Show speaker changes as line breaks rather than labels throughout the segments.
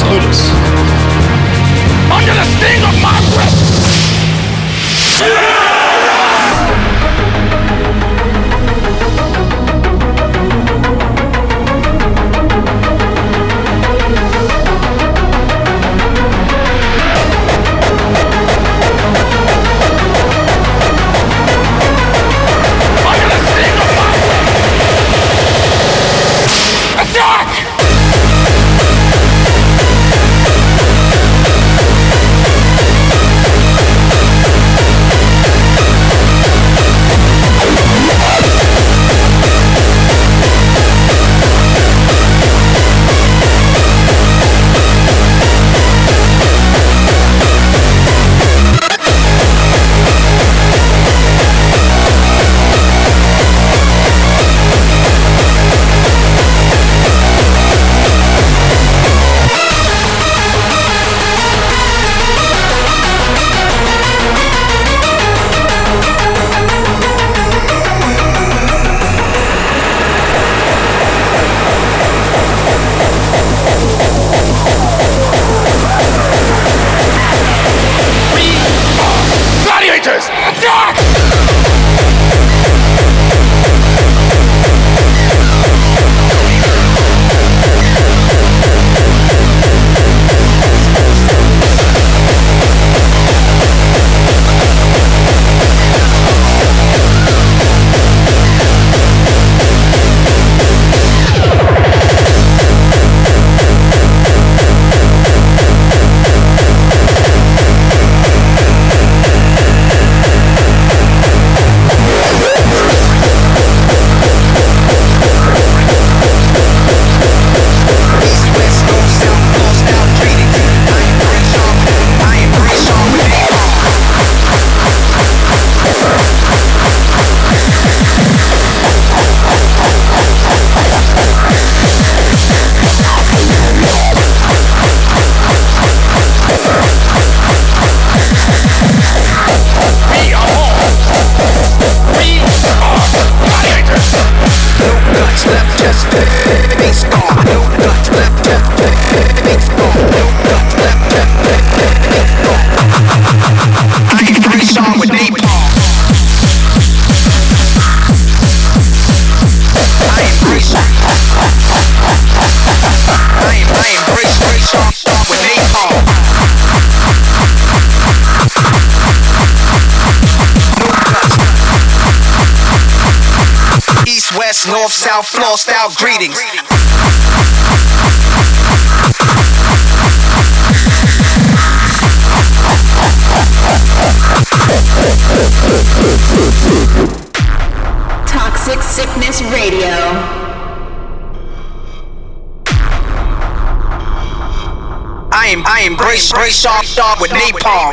ludus. Under the sting of my breath!
South Floor style greetings.
Toxic Sickness Radio.
I am I embrace brace sharp off with napalm.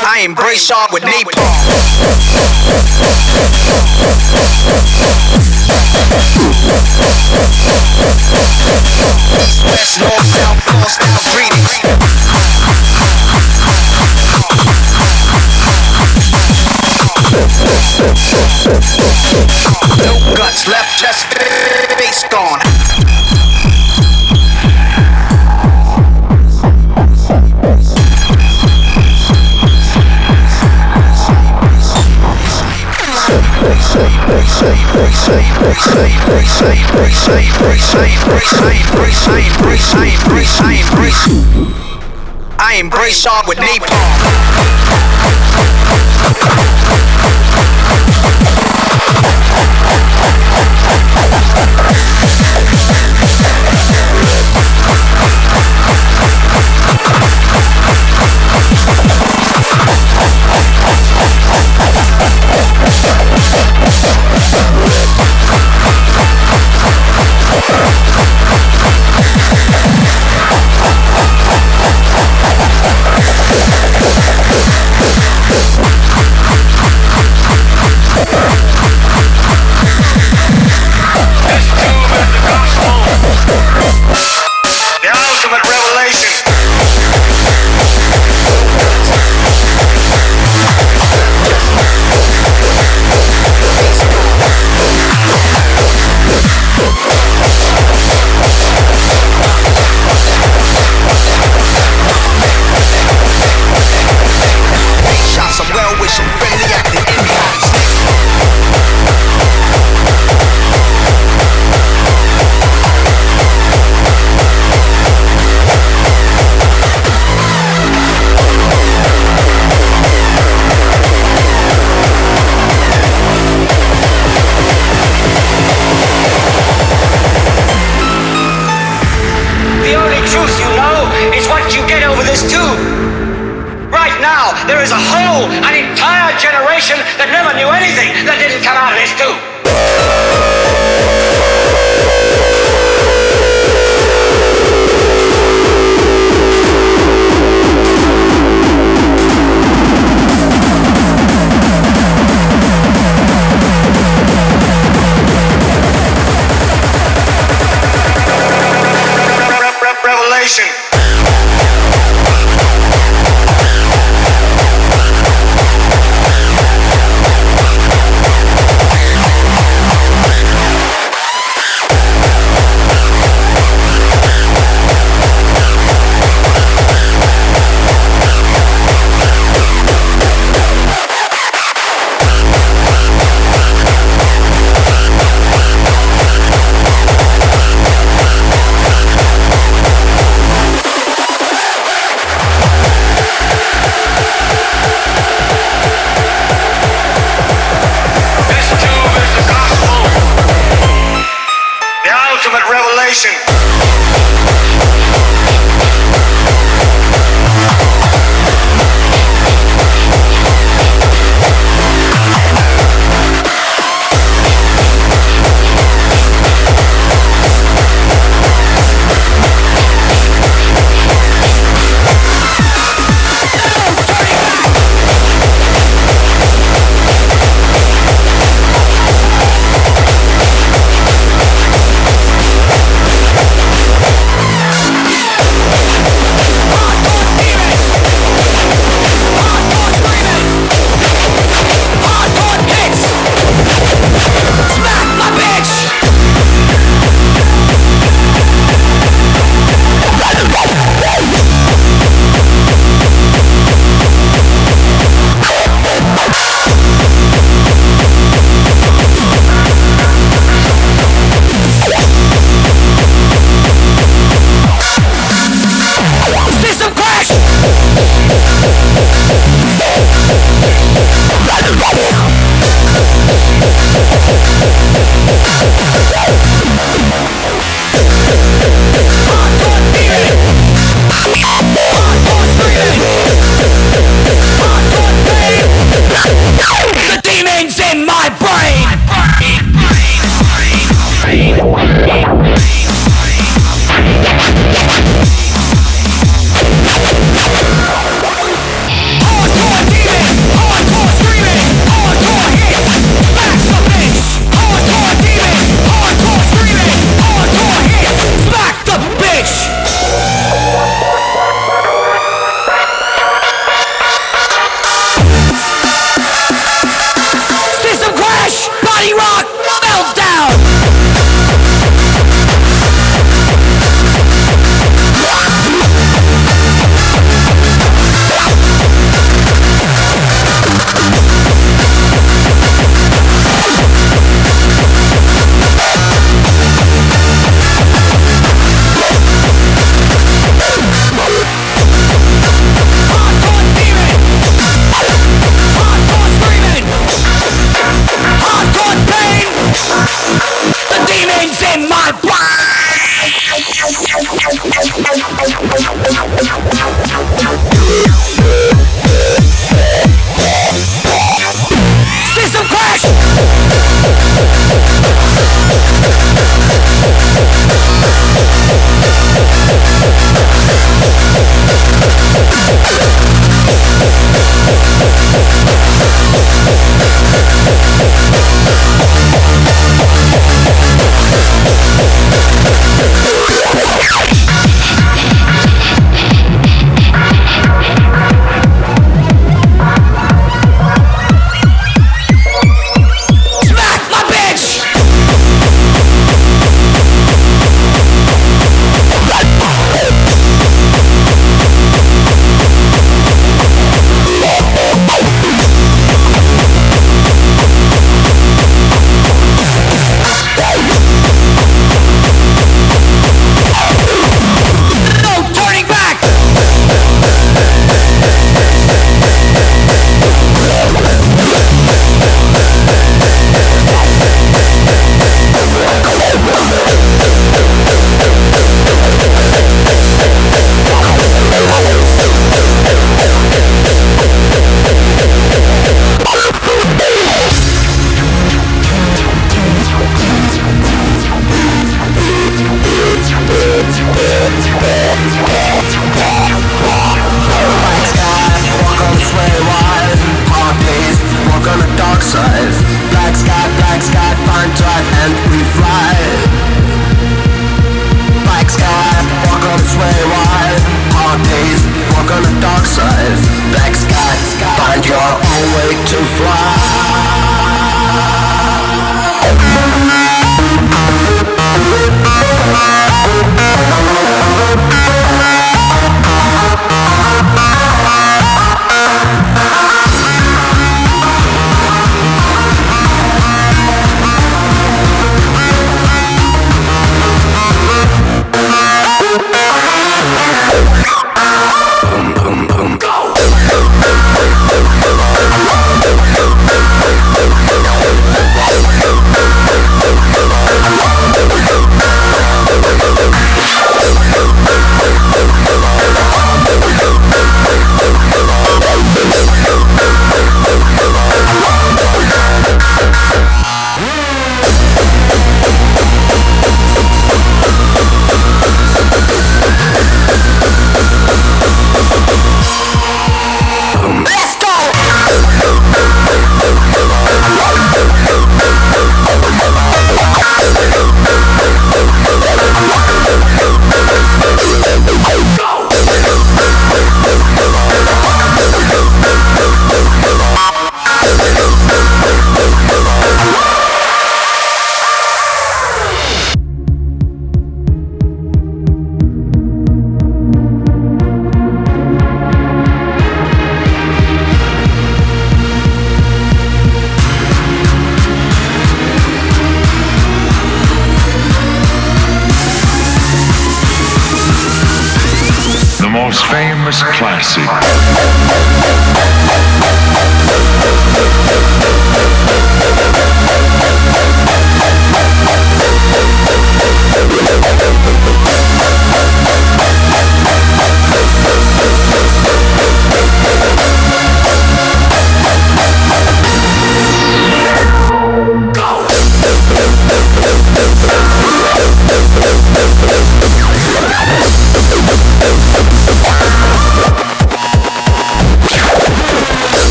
I embrace y'all with napalm. Greetings. No left, just face gone. I embrace all with napalm.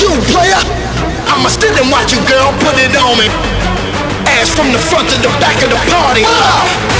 you,
player. I'ma sit and watch you, girl. Put it on me. Ass from the front to the back of the party.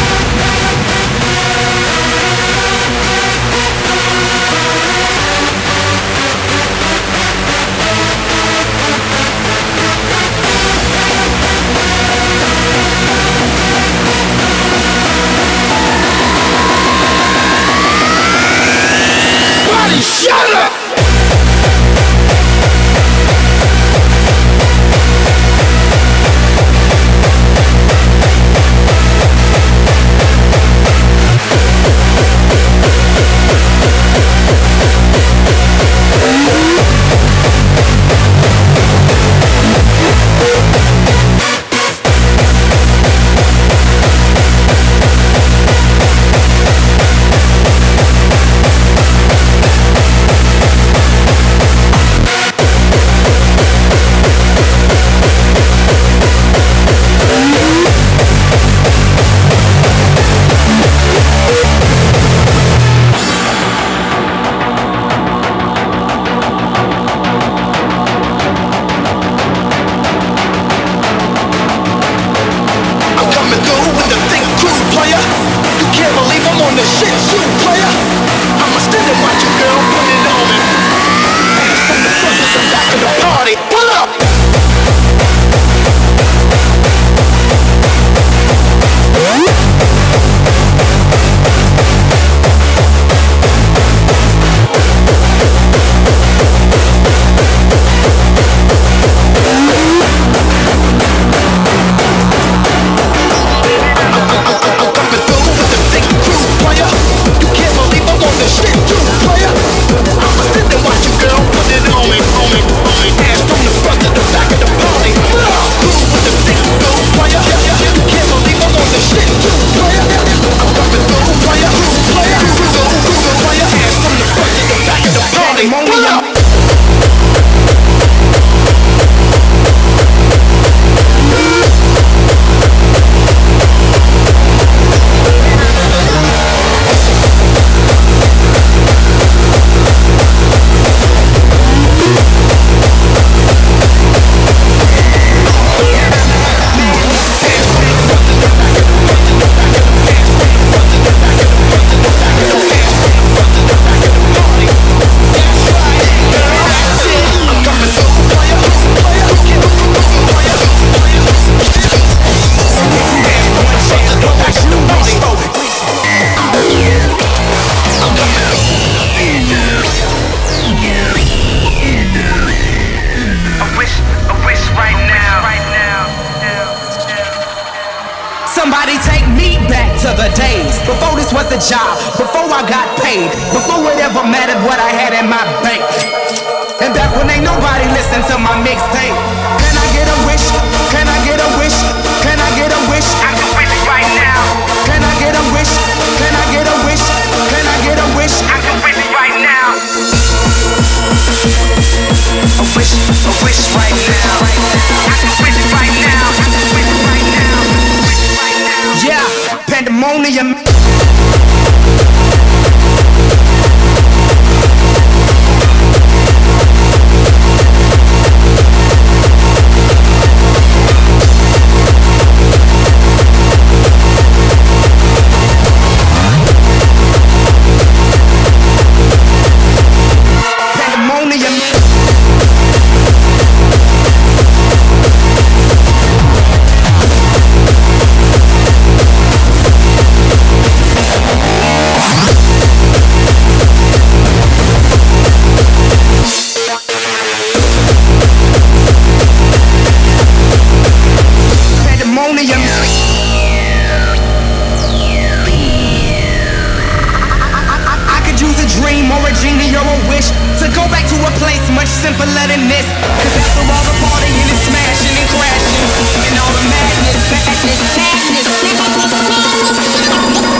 Much simpler than this. Cause after all the partying and smashing and crashing, and all the madness, madness, madness,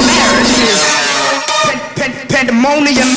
marriages, pandemonium.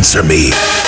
Answer me.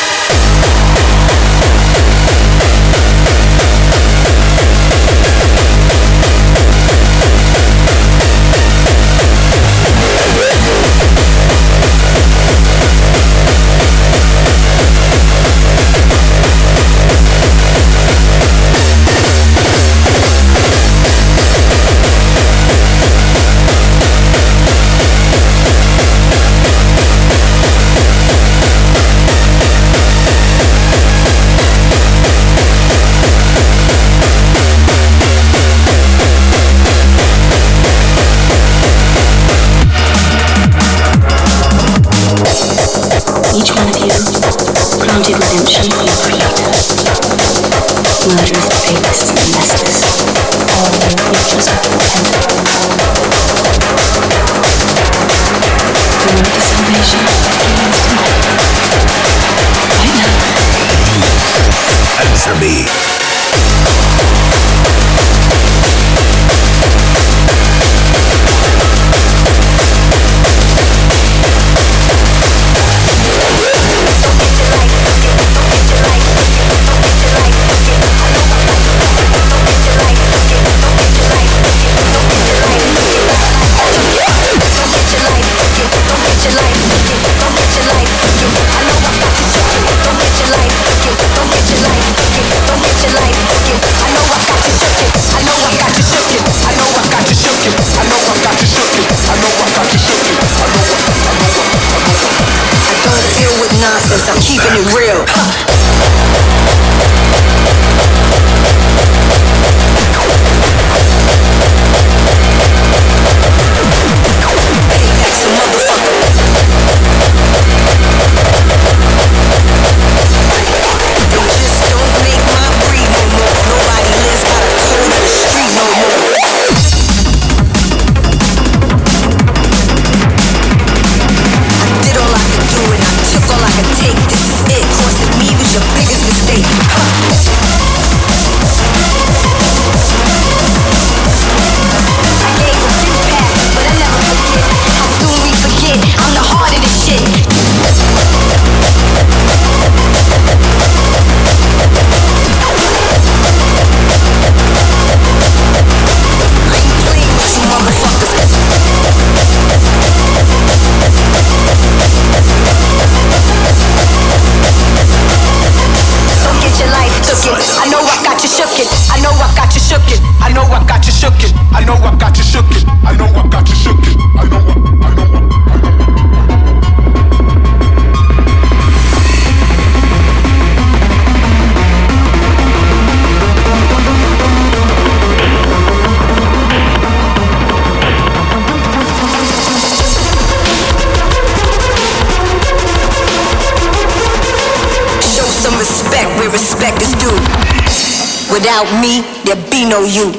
Without me, there be no you.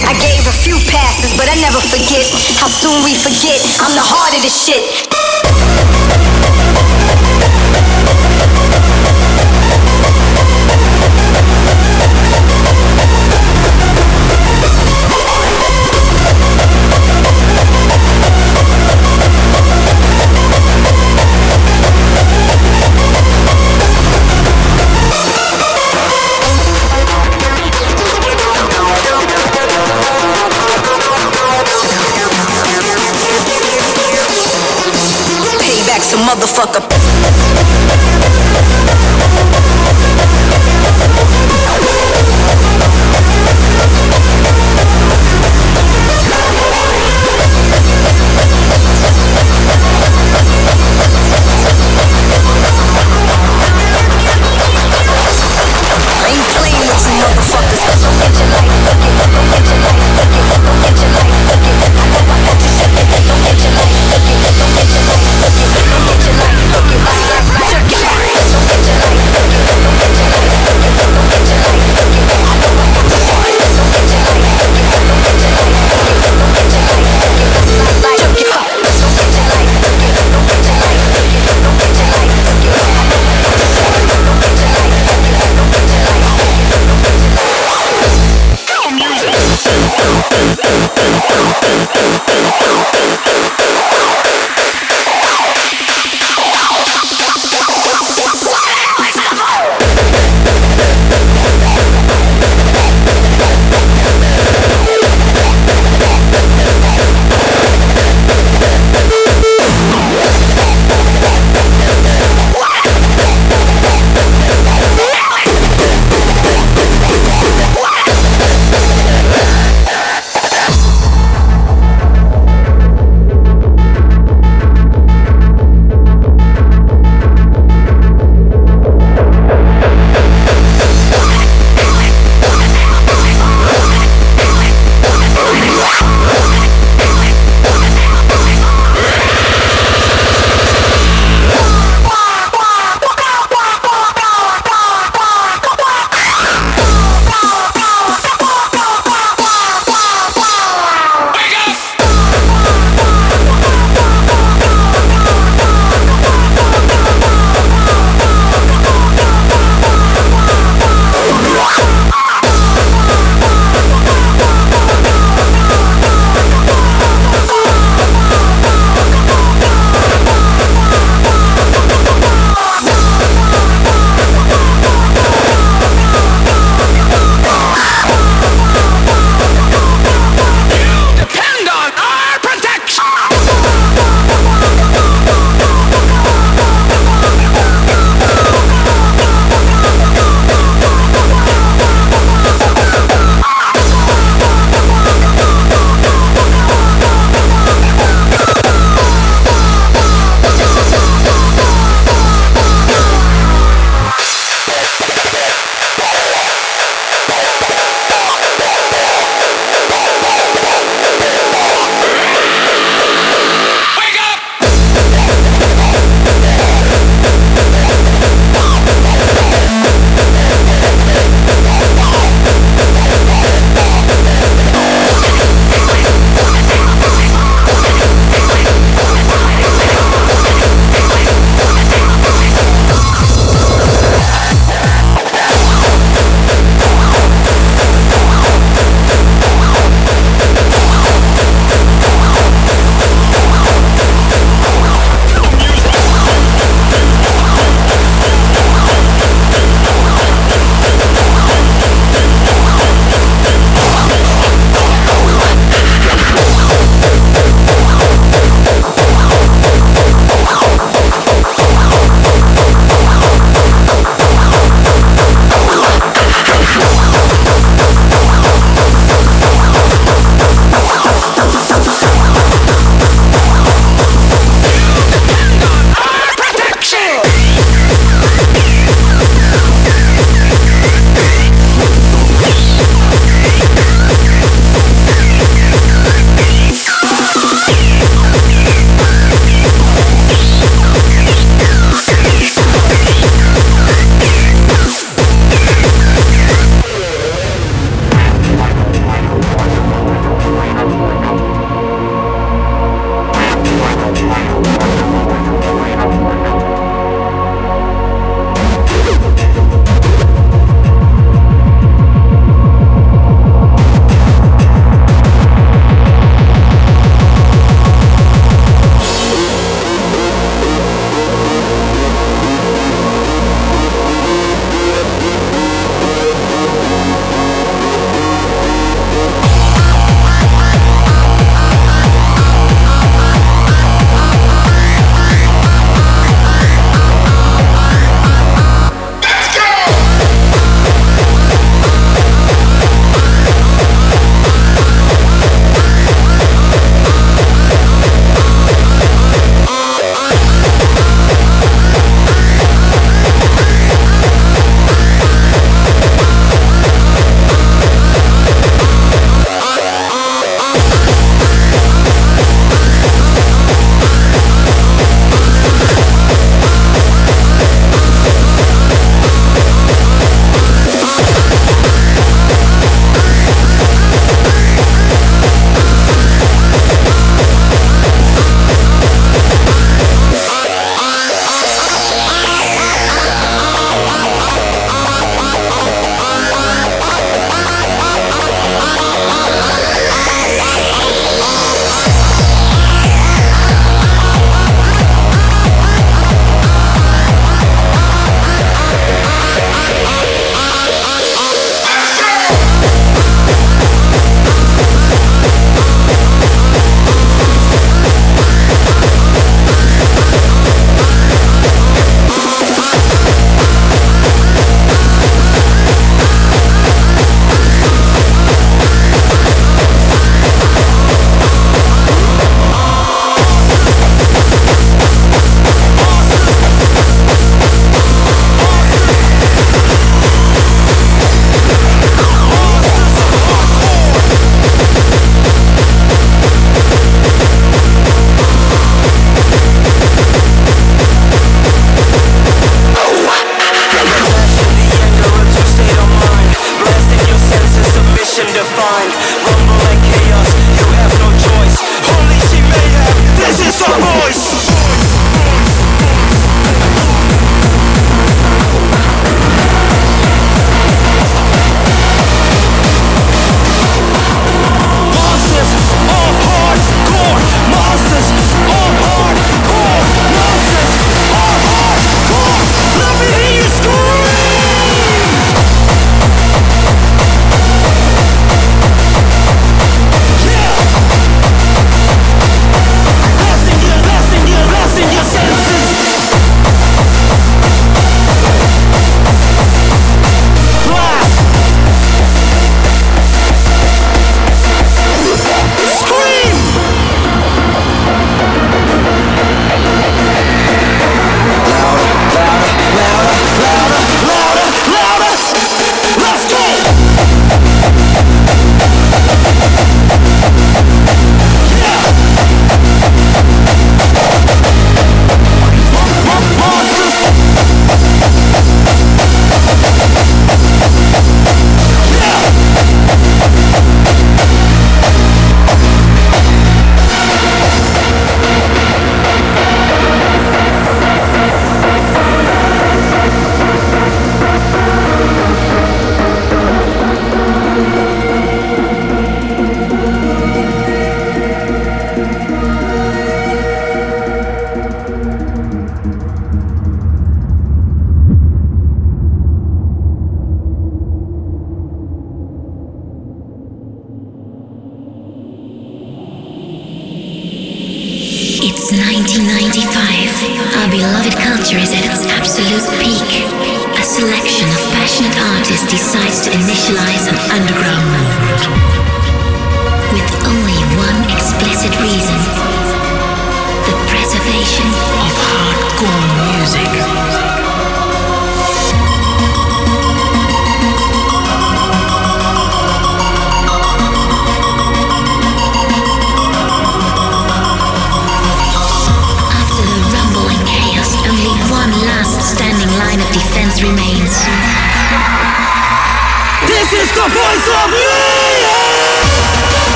I gave a few passes, but I never forget how soon we forget. I'm the heart of the shit. motherfucker.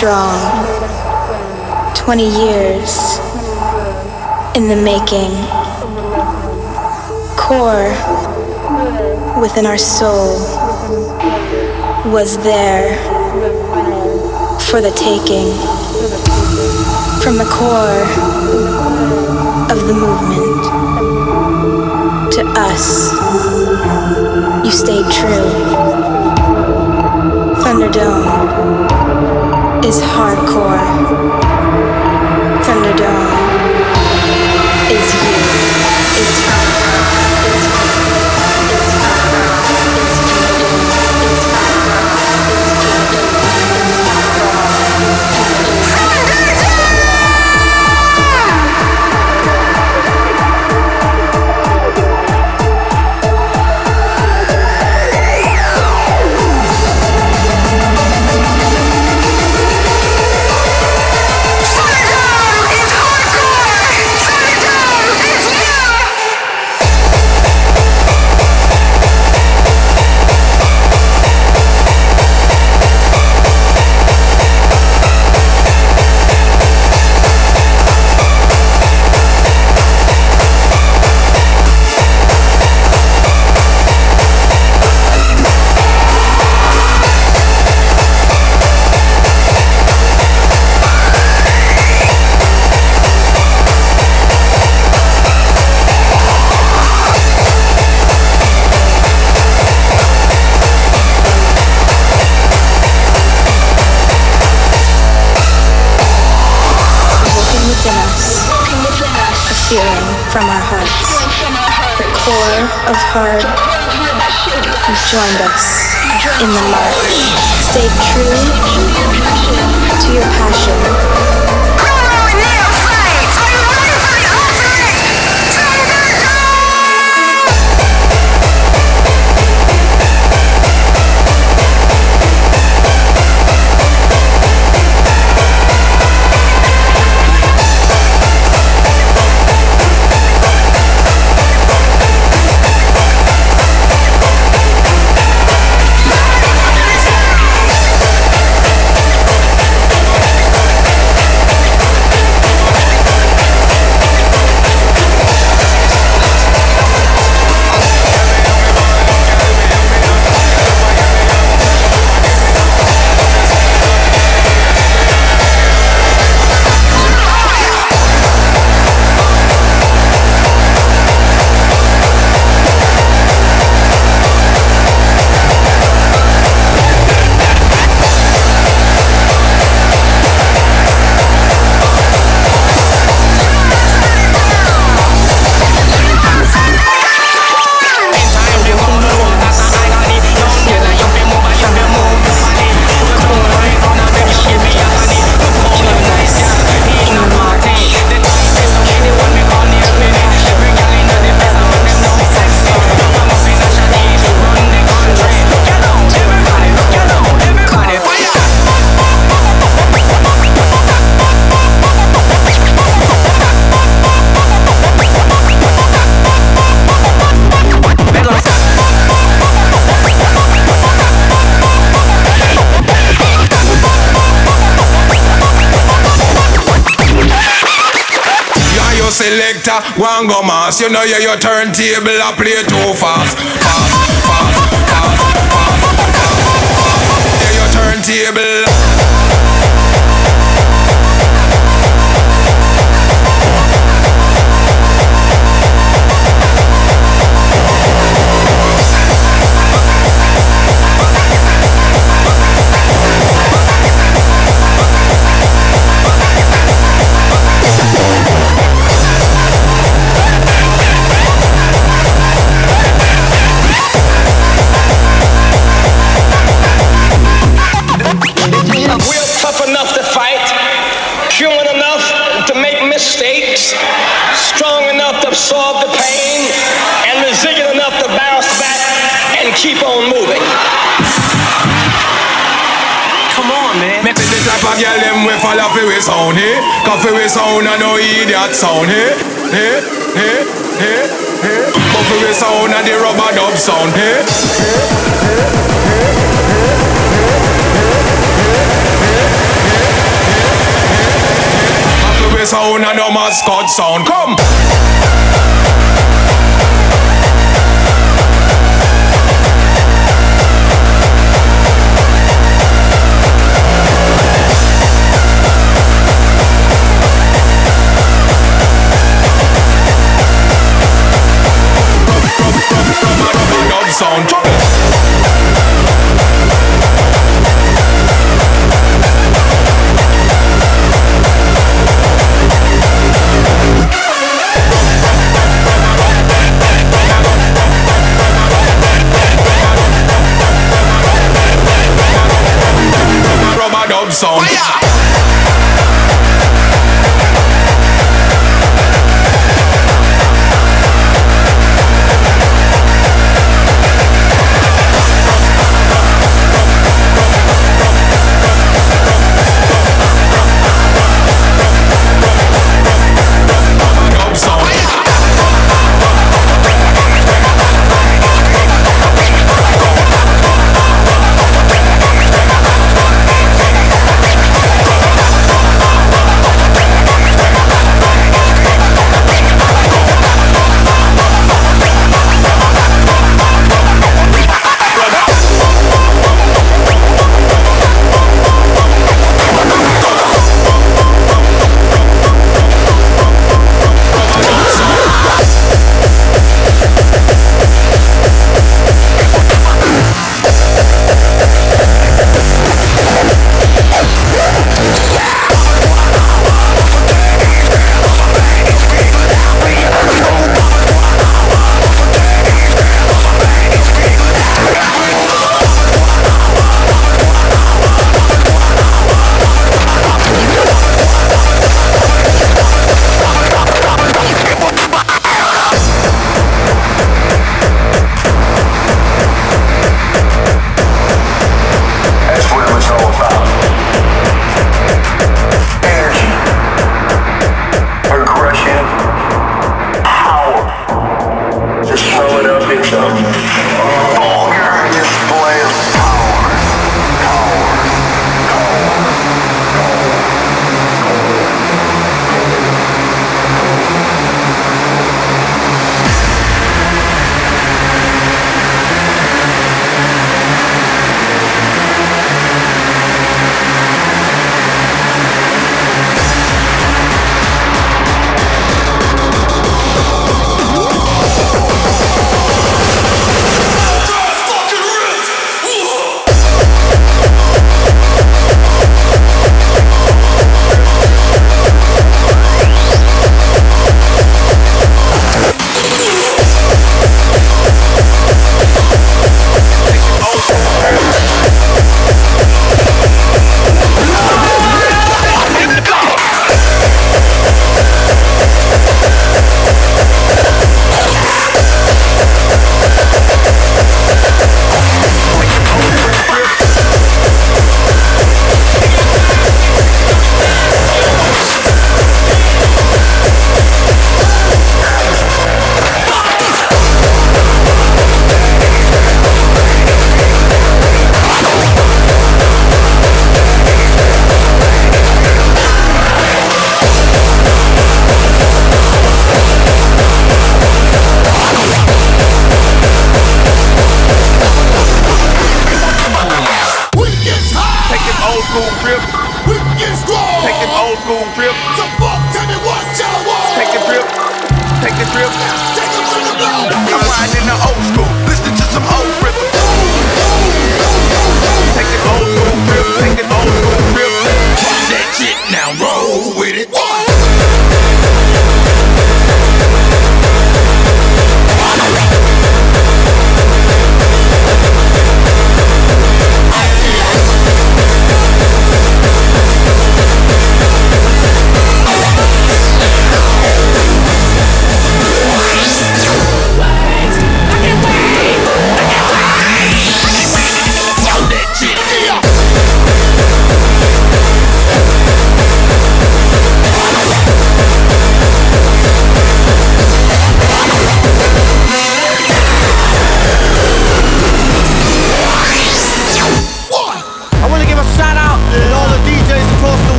Strong. 20 years in the making. Core within our soul was there for the taking. From the core of the movement to us, you stayed true. Thunderdome is hardcore.
Joined us in the march. Stay true to your passion.
One go mass, you know yeah, your turntable I play too fast, them we follow fi we sound, eh? Cause fi sound and no idiot sound, eh? Eh? Eh? Eh? Eh? But fi sound and the rubber dub sound, eh? Eh? Eh?
Eh? sound and no mascot sound. Come. Sound.